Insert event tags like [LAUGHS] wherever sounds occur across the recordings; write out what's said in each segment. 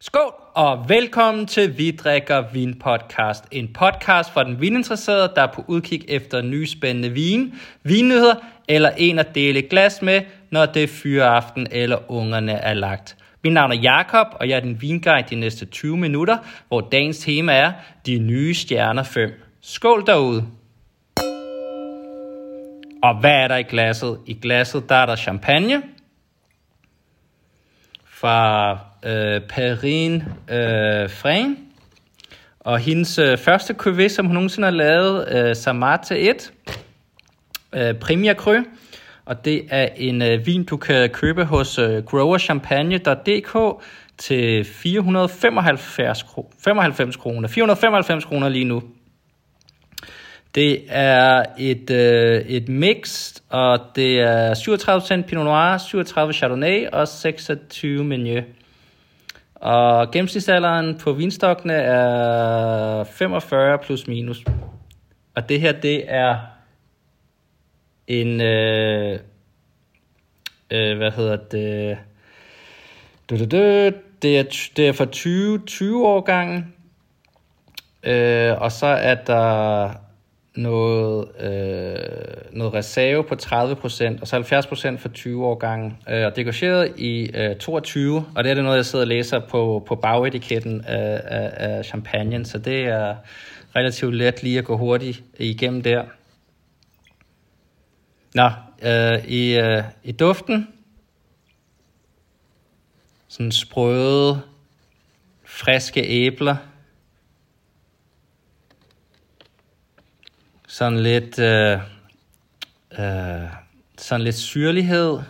Skål og velkommen til Vi drikker vin podcast. En podcast for den vininteresserede, der er på udkig efter nye spændende vin, vinnyheder eller en at dele glas med, når det er fyreaften eller ungerne er lagt. Mit navn er Jakob og jeg er din vinguide de næste 20 minutter, hvor dagens tema er De nye stjerner 5. Skål derude! Og hvad er der i glasset? I glasset der er der champagne fra øh, Perrine øh, Frame. Og hendes øh, første QV, som hun nogensinde har lavet, øh, Samarte 1, øh, Premier Cru. Og det er en øh, vin, du kan købe hos øh, growerchampagne.dk til 495 kr. 95 kroner. 495 kroner lige nu. Det er et, øh, et mix, og det er 37% Pinot Noir, 37 Chardonnay og 26 Meunier. Og gennemsnitsalderen på vinstokkene er 45 plus minus. Og det her, det er en, øh, øh, hvad hedder det, du, du, du, det er, det er for 20, 20 årgangen, øh, og så er der noget, øh, noget reserve på 30%, og så 70% for 20 år gange. Øh, og degageret i øh, 22, og det er det noget, jeg sidder og læser på, på bagetiketten af, af, af champagne, så det er relativt let lige at gå hurtigt igennem der. Nå, øh, i, øh, i duften, sådan sprøde, friske æbler, sådan lidt, øh, øh, sådan lidt syrlighed.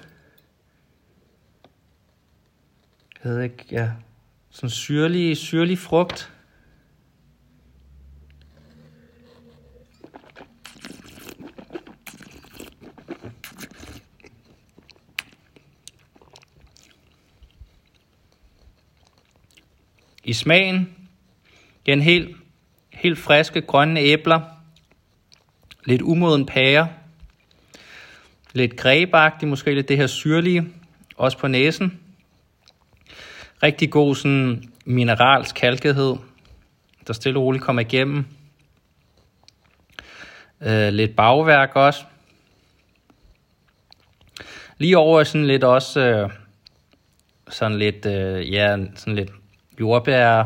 Jeg ved ikke, ja. Sådan syrlig, syrlig frugt. I smagen, den helt, helt friske grønne æbler, lidt umoden pære, lidt grebagtig, måske lidt det her syrlige, også på næsen. Rigtig god sådan mineralsk kalkethed, der stille og roligt kommer igennem. Øh, lidt bagværk også. Lige over sådan lidt også, øh, sådan lidt, øh, ja, sådan lidt jordbær,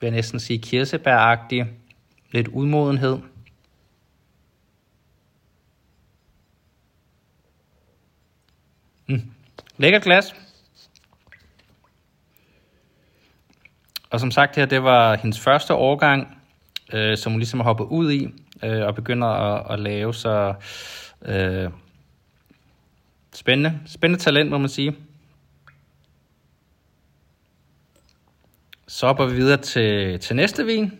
vil jeg næsten sige kirsebæragtig, lidt udmodenhed. Mm. Lækker glas. Og som sagt her, det var hendes første årgang, øh, som hun ligesom har hoppet ud i, øh, og begynder at, at lave så øh, spændende, spændende talent, må man sige. Så hopper vi videre til, til næste vin.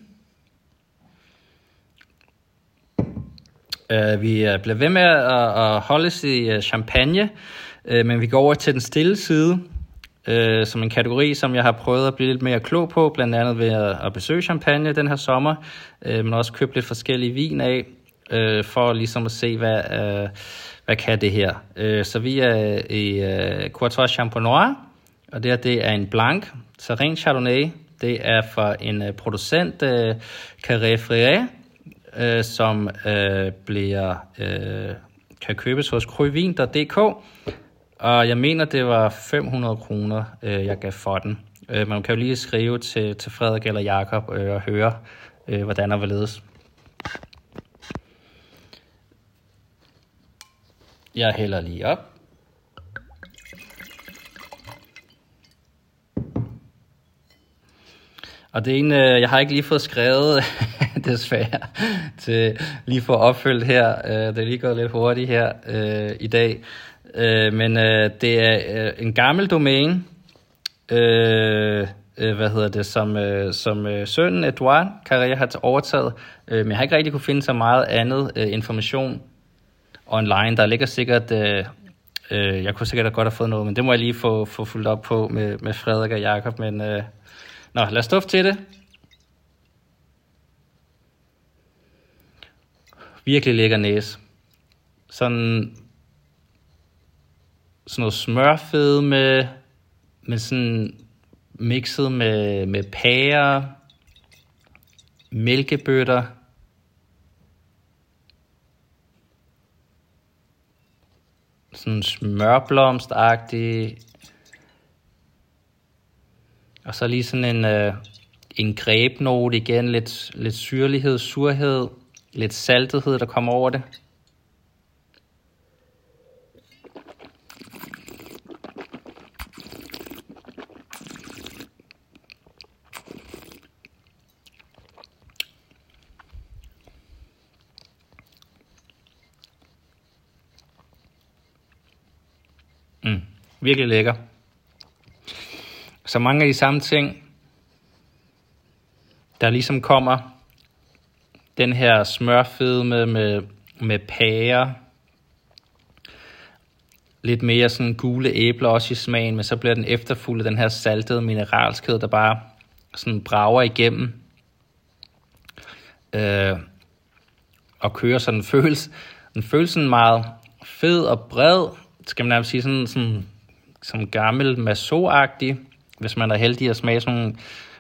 Uh, vi øh, bliver ved med at, at holde os i øh, champagne, Øh, men vi går over til den stille side, øh, som en kategori, som jeg har prøvet at blive lidt mere klog på, blandt andet ved at, at besøge champagne den her sommer, øh, men også købe lidt forskellige vin af, øh, for ligesom at se, hvad, øh, hvad kan det her. Øh, så vi er i øh, Courtois Champenois, og det her det er en blank, så ren Chardonnay, det er fra en uh, producent, uh, Carré Frère, uh, øh, som uh, bliver, uh, kan købes hos kryvin.dk. Og jeg mener, det var 500 kroner, øh, jeg gav for den. Øh, man kan jo lige skrive til, til Frederik eller Jakob øh, og høre, øh, hvordan der vil ledes. Jeg hælder lige op. Og det en øh, jeg har ikke lige fået skrevet, [LAUGHS] desværre, til lige for opfyldt her. Øh, det er lige gået lidt hurtigt her øh, i dag. Øh, men øh, det er øh, en gammel domæne, øh, øh, hvad hedder det, som, øh, som øh, sønnen Edouard Carrier har overtaget. Øh, men jeg har ikke rigtig kunne finde så meget andet øh, information online. Der ligger sikkert... Øh, øh, jeg kunne sikkert godt have fået noget, men det må jeg lige få, få fuldt op på med, med Frederik og Jakob. Men øh, Nå, lad os stå til det. Virkelig lækker næse. Sådan, sådan noget smørfede med, med sådan mixet med, med pærer, mælkebøtter, sådan smørblomstagtig, og så lige sådan en, øh, en grebnote igen, lidt, lidt syrlighed, surhed, lidt saltethed, der kommer over det. Mm, virkelig lækker. Så mange af de samme ting, der ligesom kommer. Den her smørfedme med, med pære, lidt mere sådan gule æbler også i smagen, men så bliver den efterfulgt af den her saltede mineralskhed, der bare sådan brager igennem. Øh, og kører sådan føles, den føles sådan meget fed og bred, skal man nærmest sige sådan, sådan som gammel maso hvis man er heldig at smage sådan nogle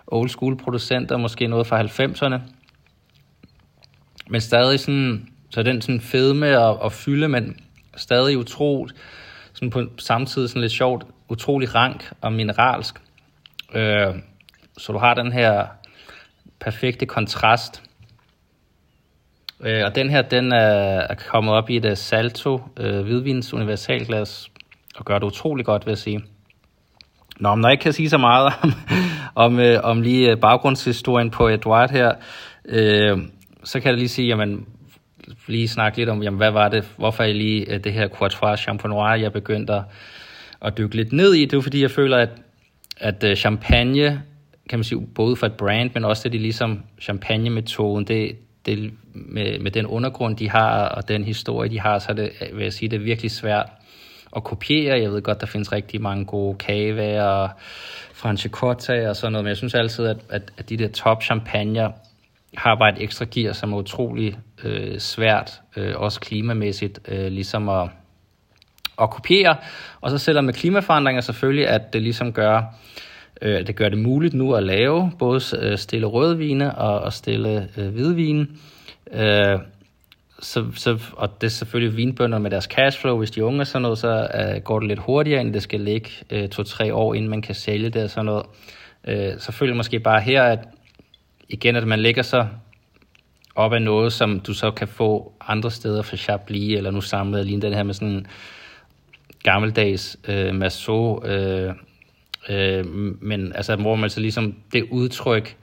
old school producenter, måske noget fra 90'erne. Men stadig sådan, så den sådan fedme og, og fylde, men stadig utroligt, sådan på samtidig sådan lidt sjovt, utrolig rank og mineralsk. Øh, så du har den her perfekte kontrast. Øh, og den her, den er, er kommet op i et øh, Salto øh, hvidvins universalglas, og gør det utrolig godt, vil jeg sige. Nå, men når jeg ikke kan sige så meget [LAUGHS] om, om, øh, om lige øh, baggrundshistorien på Edward her, øh, så kan jeg lige sige, jamen, lige snakke lidt om, jamen, hvad var det, hvorfor jeg lige øh, det her Courtois Champenois, jeg begyndte at, at dykke lidt ned i. Det er fordi, jeg føler, at, at øh, champagne, kan man sige, både for et brand, men også det, de ligesom champagne-metoden, det, det, med, med den undergrund, de har, og den historie, de har, så er det, vil jeg sige, det er virkelig svært at kopiere. Jeg ved godt, der findes rigtig mange gode kage og franchicotta og sådan noget, men jeg synes altid, at, at, at de der top champagner har bare et ekstra gear, som er utrolig øh, svært, øh, også klimamæssigt, øh, ligesom at, at kopiere. Og så selvom med klimaforandringer selvfølgelig, at det ligesom gør, øh, det gør det muligt nu at lave både øh, stille rødvine og, og stille øh, hvidvine. Øh, så, så, og det er selvfølgelig vinbønder med deres cashflow, hvis de er unge og sådan noget, så uh, går det lidt hurtigere, end det skal ligge uh, to-tre år, inden man kan sælge det og sådan noget. Uh, så føler måske bare her, at igen, at man lægger sig op af noget, som du så kan få andre steder for Chablis, eller nu samlet lige den her med sådan en gammeldags uh, masso, uh, uh, men altså, hvor man så ligesom det udtryk,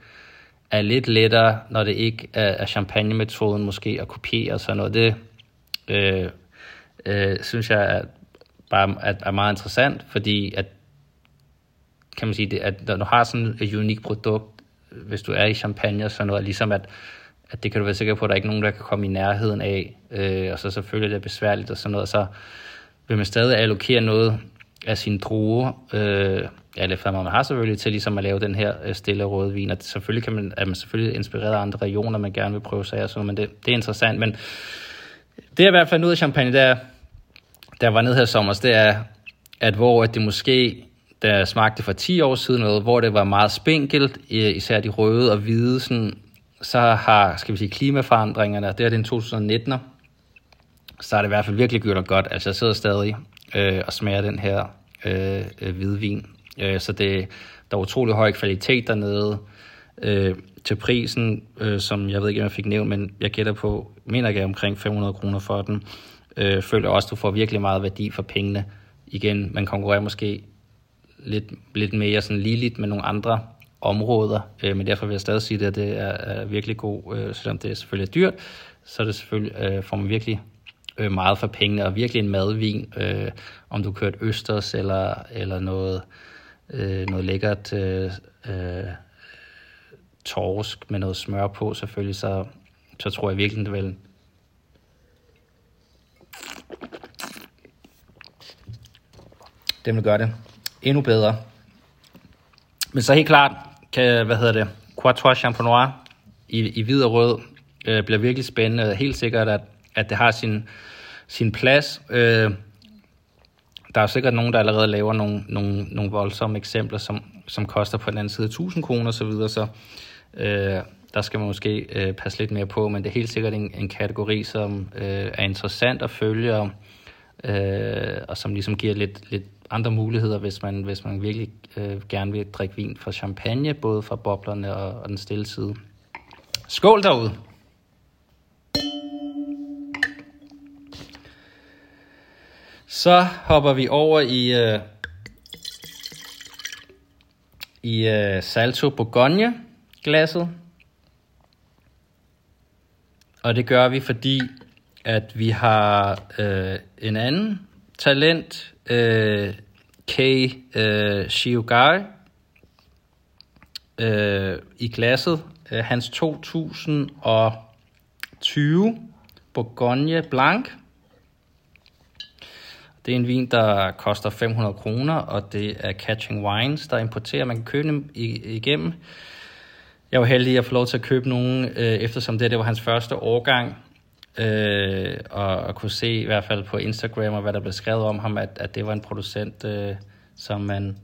er lidt lettere, når det ikke er, er champagne-metoden måske at kopiere sådan noget. Det øh, øh, synes jeg er, bare er, er meget interessant, fordi at, kan man sige, det, at når du har sådan et unikt produkt, hvis du er i champagne og sådan noget, ligesom at, at det kan du være sikker på, at der er ikke nogen, der kan komme i nærheden af, øh, og så selvfølgelig det er besværligt og sådan noget, så vil man stadig allokere noget af sine druer, øh, ja, det man har selvfølgelig til ligesom at lave den her øh, stille rødvin, og selvfølgelig kan man, er man selvfølgelig inspireret af andre regioner, man gerne vil prøve sig så, men det, det er interessant, men det er i hvert fald ud af champagne, der, der var nede her sommer, det er, at hvor at det måske, der smagte for 10 år siden noget, hvor det var meget spinkelt, øh, især de røde og hvide, sådan, så har, skal vi sige, klimaforandringerne, det er den 2019'er, så har det i hvert fald virkelig gjort det godt. Altså jeg sidder stadig øh, og smager den her øh, øh, hvidvin, Øh, så det, der er utrolig høj kvalitet dernede. Øh, til prisen, øh, som jeg ved ikke, om jeg fik nævnt, men jeg gætter på, mener jeg omkring 500 kroner for den. Øh, føler også, at du får virkelig meget værdi for pengene. Igen, man konkurrerer måske lidt, lidt mere sådan ligeligt med nogle andre områder, øh, men derfor vil jeg stadig sige, at det er, er virkelig god, øh, selvom det selvfølgelig er dyrt, så er det selvfølgelig, øh, får man virkelig øh, meget for pengene, og virkelig en madvin, øh, om du kører østers eller, eller noget, øh, noget lækkert øh, øh, torsk med noget smør på selvfølgelig, så, så tror jeg virkelig, det vil det vil gøre det endnu bedre. Men så helt klart, kan, hvad hedder det, Quattro Champenois i, i hvid og rød øh, bliver virkelig spændende. Helt sikkert, at, at det har sin, sin plads. Øh, der er sikkert nogen, der allerede laver nogle, nogle, nogle voldsomme eksempler, som, som koster på den anden side 1000 kroner osv., så, videre, så øh, der skal man måske øh, passe lidt mere på, men det er helt sikkert en, en kategori, som øh, er interessant at følge, og, øh, og som ligesom giver lidt, lidt andre muligheder, hvis man, hvis man virkelig øh, gerne vil drikke vin fra champagne, både fra boblerne og, og den stille side. Skål derude! Så hopper vi over i, øh, i øh, Salto Bourgogne glasset. Og det gør vi, fordi at vi har øh, en anden talent, øh, K. øh, Shiogar øh, i glasset. Øh, hans 2020 Bourgogne Blanc. Det er en vin, der koster 500 kroner, og det er Catching Wines, der importerer. Man kan købe dem igennem. Jeg var heldig at få lov til at købe nogen, øh, eftersom det, det var hans første årgang. Øh, og, og kunne se i hvert fald på Instagram, og hvad der blev skrevet om ham, at, at det var en producent, øh, som man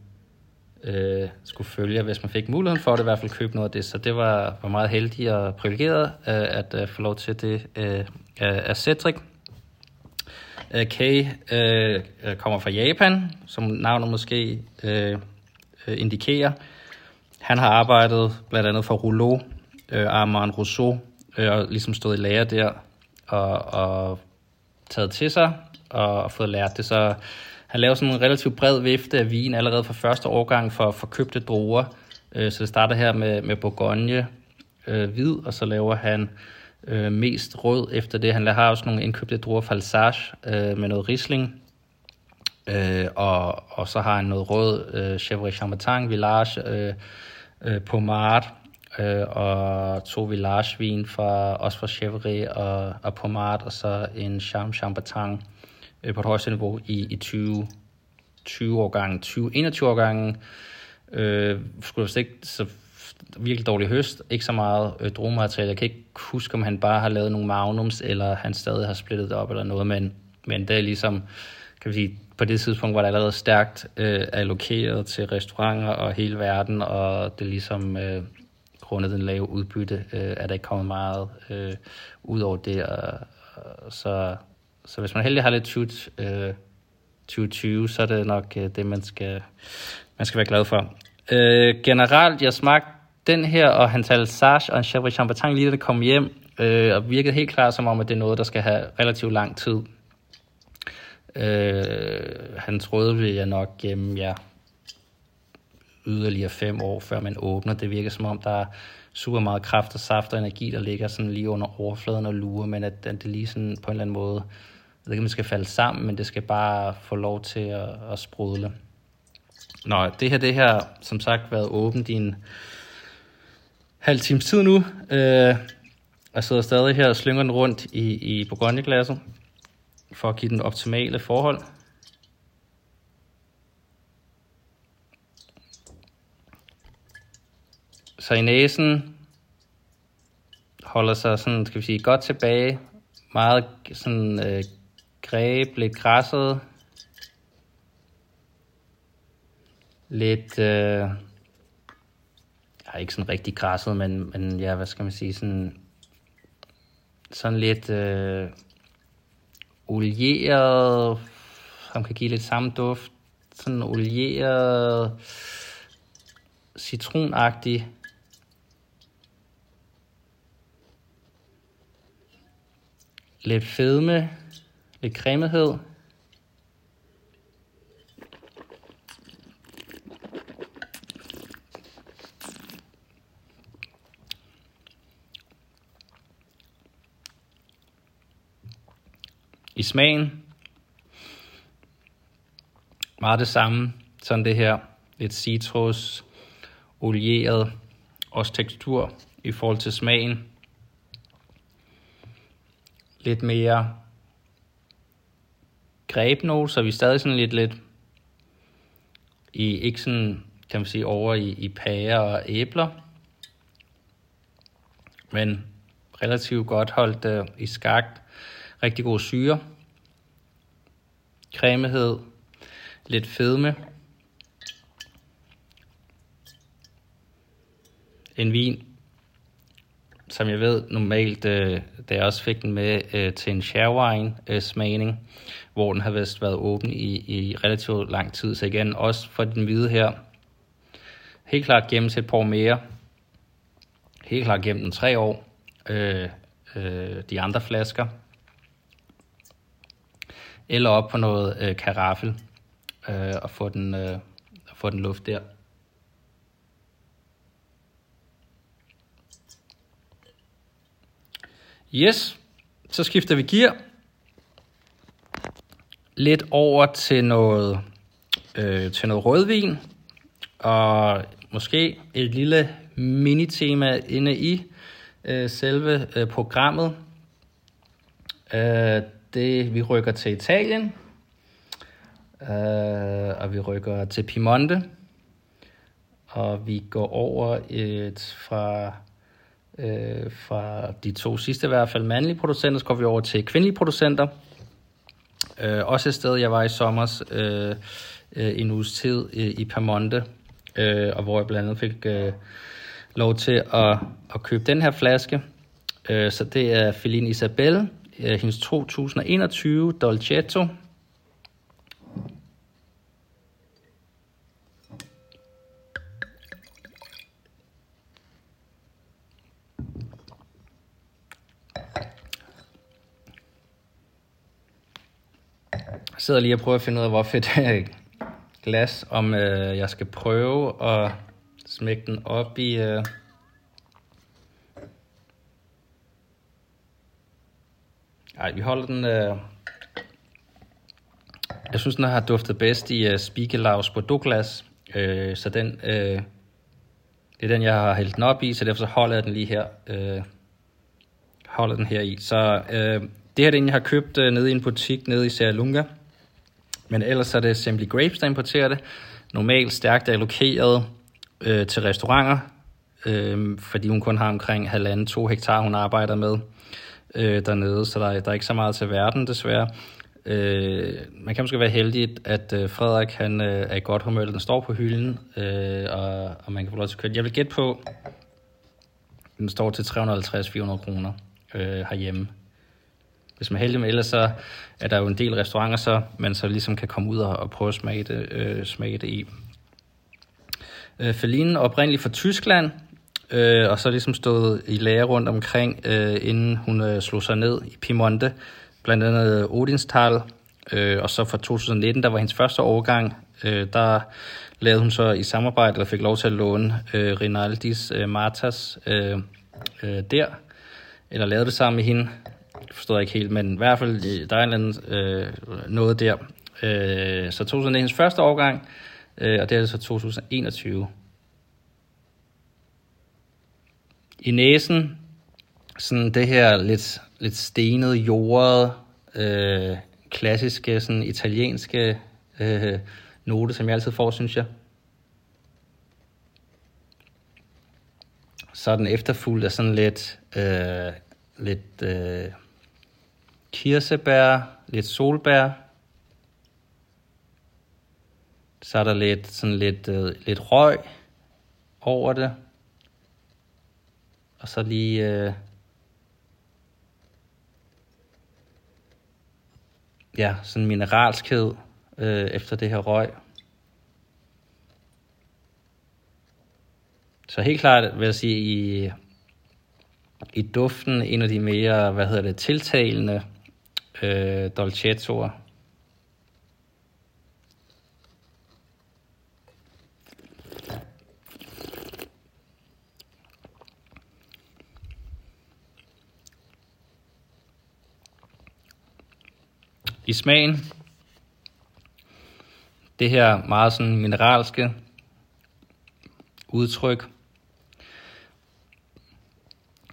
øh, skulle følge, hvis man fik muligheden for det, i hvert fald købe noget af det. Så det var, var meget heldig og privilegeret øh, at øh, få lov til det øh, af Cedric. Øh, Kay øh, øh, kommer fra Japan, som navnet måske øh, øh, indikerer. Han har arbejdet blandt andet for Rouleau, øh, Armand Rousseau, øh, og ligesom stået i lære der, og, og taget til sig, og, og fået lært det. Så han laver sådan en relativt bred vifte af vin allerede fra første årgang for, for købte druer. Øh, så det starter her med, med Bourgogne øh, hvid, og så laver han øh, mest rød efter det. Han har også nogle indkøbte druer falsage øh, med noget Riesling, øh, og, og så har han noget rød øh, Chevrolet Chambertin, Village, øh, øh, Pomard, øh, og to Village-vin fra, også fra Chevrolet og, og Pomard, og så en Cham Chambertin øh, på et højeste niveau i, i 20, 20 årgangen, 20, 21 årgangen. Øh, skulle jeg ikke så virkelig dårlig høst, ikke så meget øh, druemateriale. Jeg kan ikke huske, om han bare har lavet nogle magnums, eller han stadig har splittet det op eller noget, men, men det er ligesom, kan vi sige, på det tidspunkt var det allerede stærkt øh, allokeret til restauranter og hele verden, og det er ligesom øh, grundet den lave udbytte, øh, er der ikke kommet meget øh, ud over det. Og, og så, så hvis man heldig har lidt tut, øh, 2020, så er det nok øh, det, man skal, man skal være glad for. Øh, generelt, jeg smagte den her, og han talte Sage og en Chevrolet Chambertin lige da det kom hjem, øh, og virkede helt klart som om, at det er noget, der skal have relativt lang tid. Øh, han troede vi jeg nok gennem ja, yderligere fem år, før man åbner. Det virker som om, der er super meget kraft og saft og energi, der ligger sådan lige under overfladen og lurer, men at, at det lige sådan på en eller anden måde, jeg ved ikke, om det skal falde sammen, men det skal bare få lov til at, at sprudle. Nå, det her, det her, som sagt, været åbent i en halv times tid nu. Øh, jeg sidder stadig her og slynger den rundt i, i Bourgogne-glasset for at give den optimale forhold. Så i næsen holder sig sådan, skal vi sige, godt tilbage. Meget sådan øh, greb, lidt græsset. Lidt, øh, jeg er ikke sådan rigtig krasset, men, men ja, hvad skal man sige, sådan, sådan lidt øh, olieret, som kan give lidt samme duft, sådan olieret, citronagtig. Lidt fedme, lidt cremethed. Smagen, meget det samme, sådan det her, lidt citrus, olieret, også tekstur i forhold til smagen. Lidt mere grebnote, så vi er stadig sådan lidt, lidt i, ikke sådan, kan man sige, over i, i pærer og æbler, men relativt godt holdt øh, i skagt rigtig god syre, cremehed, lidt fedme. En vin, som jeg ved normalt, øh, da jeg også fik den med øh, til en sharewine øh, smagning, hvor den har vist været åben i, i relativt lang tid. Så igen, også for den hvide her, helt klart gennem et par år mere. Helt klart gennem den tre år. Øh, øh, de andre flasker. Eller op på noget øh, karaffel øh, og få den, øh, få den luft der. Yes, så skifter vi gear. Lidt over til noget, øh, til noget rødvin. Og måske et lille mini-tema inde i øh, selve øh, programmet. Øh, det, vi rykker til Italien. Øh, og vi rykker til Piemonte. Og vi går over et fra øh, fra de to sidste i hvert fald mandlige producenter, så går vi over til kvindelige producenter. Øh, også et sted, jeg var i sommer øh, øh, en uges tid i, i Piemonte, øh, og hvor jeg blandt andet fik øh, lov til at, at købe den her flaske. Øh, så det er Feline Isabelle, øh, hendes 2021 Dolcetto. Jeg sidder lige og prøver at finde ud af, hvor fedt øh, glas, om øh, jeg skal prøve at smække den op i... Øh... Nej, vi holder den... Øh... Jeg synes, den har duftet bedst i øh, uh, Spiegelavs Bordeaux-glas, øh, så den... Øh... Det er den, jeg har hældt den op i, så derfor så holder jeg den lige her. Øh... Holder den her i. Så øh... det her er den, jeg har købt øh, nede i en butik nede i Seralunga. Men ellers er det Simply Grapes, der importerer det. Normalt stærkt allokeret øh, til restauranter, øh, fordi hun kun har omkring halvanden, to hektar, hun arbejder med øh, dernede, så der, der er ikke så meget til verden, desværre. Øh, man kan måske være heldig, at øh, Frederik han, øh, er i godt humør, den står på hylden, øh, og, og man kan få lov til at køre. Jeg vil gætte på, den står til 350-400 kroner øh, herhjemme hvis man er heldig med, ellers så er der jo en del restauranter, så man så ligesom kan komme ud og, og prøve at smage det, øh, smage det i. Øh, Feline oprindeligt fra Tyskland, øh, og så ligesom stået i lære rundt omkring, øh, inden hun øh, slog sig ned i Piemonte, blandt andet øh, Odinstal, øh, og så fra 2019, der var hendes første årgang, øh, der lavede hun så i samarbejde, eller fik lov til at låne øh, Rinaldis øh, Martas øh, øh, der, eller lavede det sammen med hende, det forstår jeg ikke helt, men i hvert fald, øh, der er en eller anden, øh, noget der. Øh, så 2019 hendes første årgang, øh, og det er så 2021. I næsen, sådan det her lidt, lidt stenet, jordet, øh, klassiske, sådan italienske øh, note, som jeg altid får, synes jeg. Så er den efterfulgt af sådan lidt, øh, lidt øh, kirsebær, lidt solbær. Så er der lidt, sådan lidt, øh, lidt røg over det. Og så lige... Øh, ja, sådan mineralsked øh, efter det her røg. Så helt klart vil jeg sige, i, i duften en af de mere, hvad hedder det, tiltalende øh, dolcettoer. I smagen, det her meget sådan mineralske udtryk,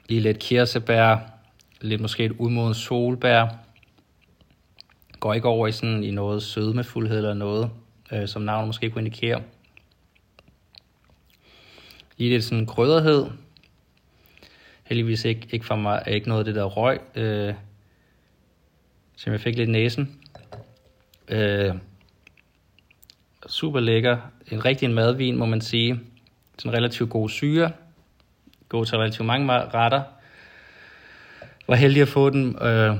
lige lidt kirsebær, lidt måske et udmoden solbær, går ikke over i sådan i noget sødmefuldhed eller noget, øh, som navnet måske kunne indikere. Lige lidt sådan krydderhed. Heldigvis ikke, ikke for mig, ikke noget af det der røg, øh, som jeg fik lidt næsen. Øh, super lækker. En rigtig en madvin, må man sige. Sådan relativt god syre. God til relativt mange retter. Var heldig at få den. Øh,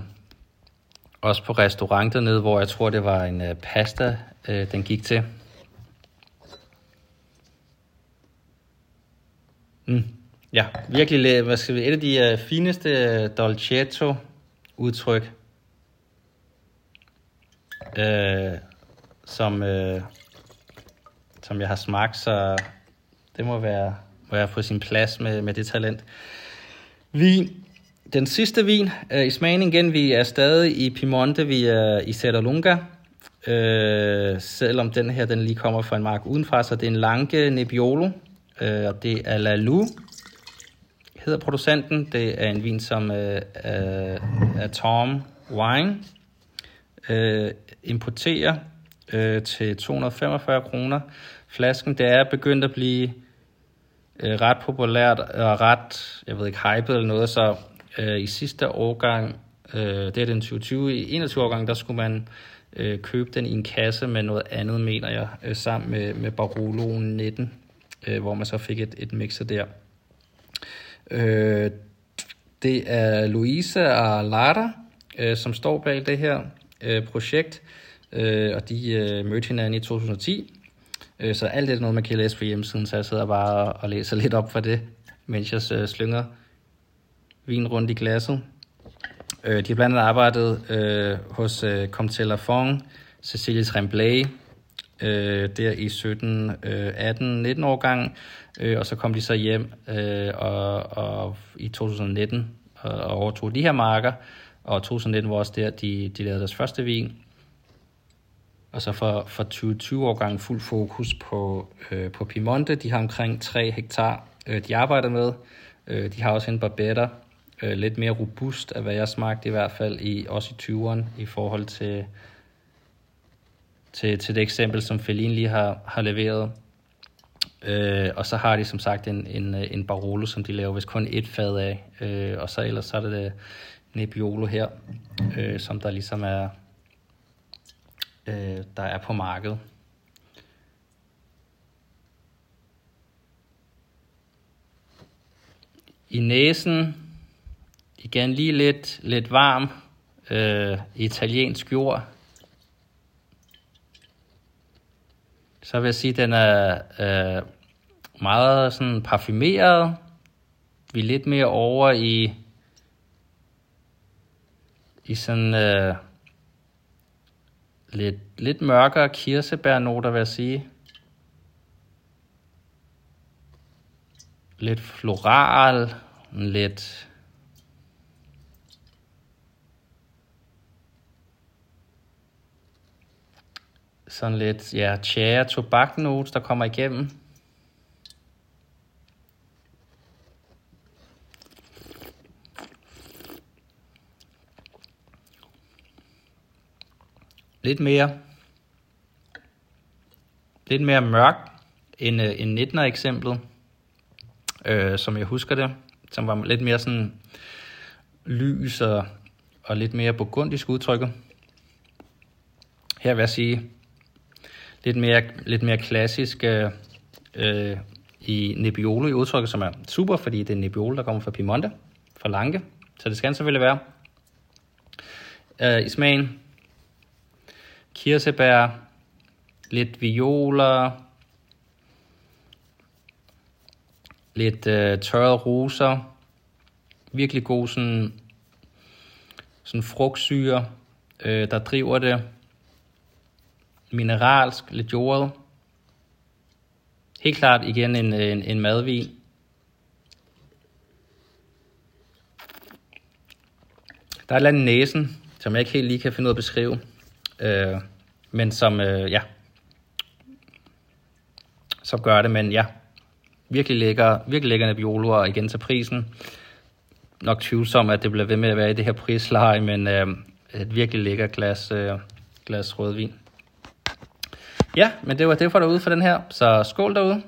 også på restaurant dernede, hvor jeg tror, det var en øh, pasta, øh, den gik til. Mm. Ja, virkelig hvad skal vi, et af de øh, fineste øh, dolcetto udtryk, øh, som, øh, som jeg har smagt, så det må være, må være på sin plads med, med det talent. Vin. Den sidste vin øh, i smagen igen, vi er stadig i Piemonte, vi er i Serralunga, Øh, selvom den her den lige kommer fra en mark udenfra, så det er en Lange Nebbiolo, øh, og det er La Lou, hedder producenten. Det er en vin, som øh, er Tom Wine øh, importerer øh, til 245 kroner. Flasken, det er begyndt at blive øh, ret populært og ret, jeg ved ikke, hypet eller noget, så øh, i sidste årgang, øh, det er den 2020, i 21 årgang, der skulle man øh, købe den i en kasse med noget andet, mener jeg, øh, sammen med, med Barolo 19, øh, hvor man så fik et, et mixer der. Øh, det er Luisa og Lara, øh, som står bag det her øh, projekt, øh, og de øh, mødte hinanden i 2010. Øh, så alt det er noget, man kan læse på hjemmesiden, så jeg sidder bare og læser lidt op for det, mens jeg øh, slynger vin rundt i glasset. Øh, de har blandt andet arbejdet øh, hos øh, Comtella Fong, Cecilie Tremblay, øh, der i 17, øh, 18, 19 årgang, øh, og så kom de så hjem øh, og, og i 2019 og, og overtog de her marker, og 2019 var også der, de, de lavede deres første vin. Og så for, for 2020-årgangen fuld fokus på, øh, på Piemonte. De har omkring 3 hektar, øh, de arbejder med. Øh, de har også en Barbetta, øh, lidt mere robust af hvad jeg smagte i hvert fald, i, også i 20'eren i forhold til, til, til det eksempel, som Felin lige har, har leveret. Øh, og så har de som sagt en, en, en Barolo, som de laver hvis kun et fad af. Øh, og så ellers så er det, det Nebbiolo her, øh, som der ligesom er, øh, der er på markedet. I næsen, igen lige lidt, lidt varm, øh, italiensk jord, så vil jeg sige, at den er øh, meget sådan parfumeret. Vi er lidt mere over i, i sådan øh, lidt, lidt mørkere kirsebærnoter, vil jeg sige. Lidt floral, lidt sådan lidt, ja, tjære tobaknote, der kommer igennem. Lidt mere, lidt mere mørk end, øh, end 19'er eksemplet, øh, som jeg husker det, som var lidt mere sådan lys og, og lidt mere burgundisk udtrykket. Her vil jeg sige, lidt mere, lidt mere klassisk øh, øh, i Nebbiolo i udtrykket, som er super, fordi det er Nebbiolo, der kommer fra Piemonte, fra Lange. Så det skal selvfølgelig være. Øh, I smagen, kirsebær, lidt violer, lidt øh, tørrede roser, virkelig god sådan, sådan frugtsyre, øh, der driver det mineralsk, lidt jordet. Helt klart igen en, øh, en, en madvin. Der er et eller andet næsen, som jeg ikke helt lige kan finde ud af at beskrive. Øh, men som, øh, ja, som gør det, men ja, virkelig lækker, virkelig lækker Nebbiolo, og igen til prisen. Nok tvivlsom, at det bliver ved med at være i det her prisleje, men øh, et virkelig lækker glas, øh, glas rødvin. Ja, men det var det for derude for den her, så skål derude.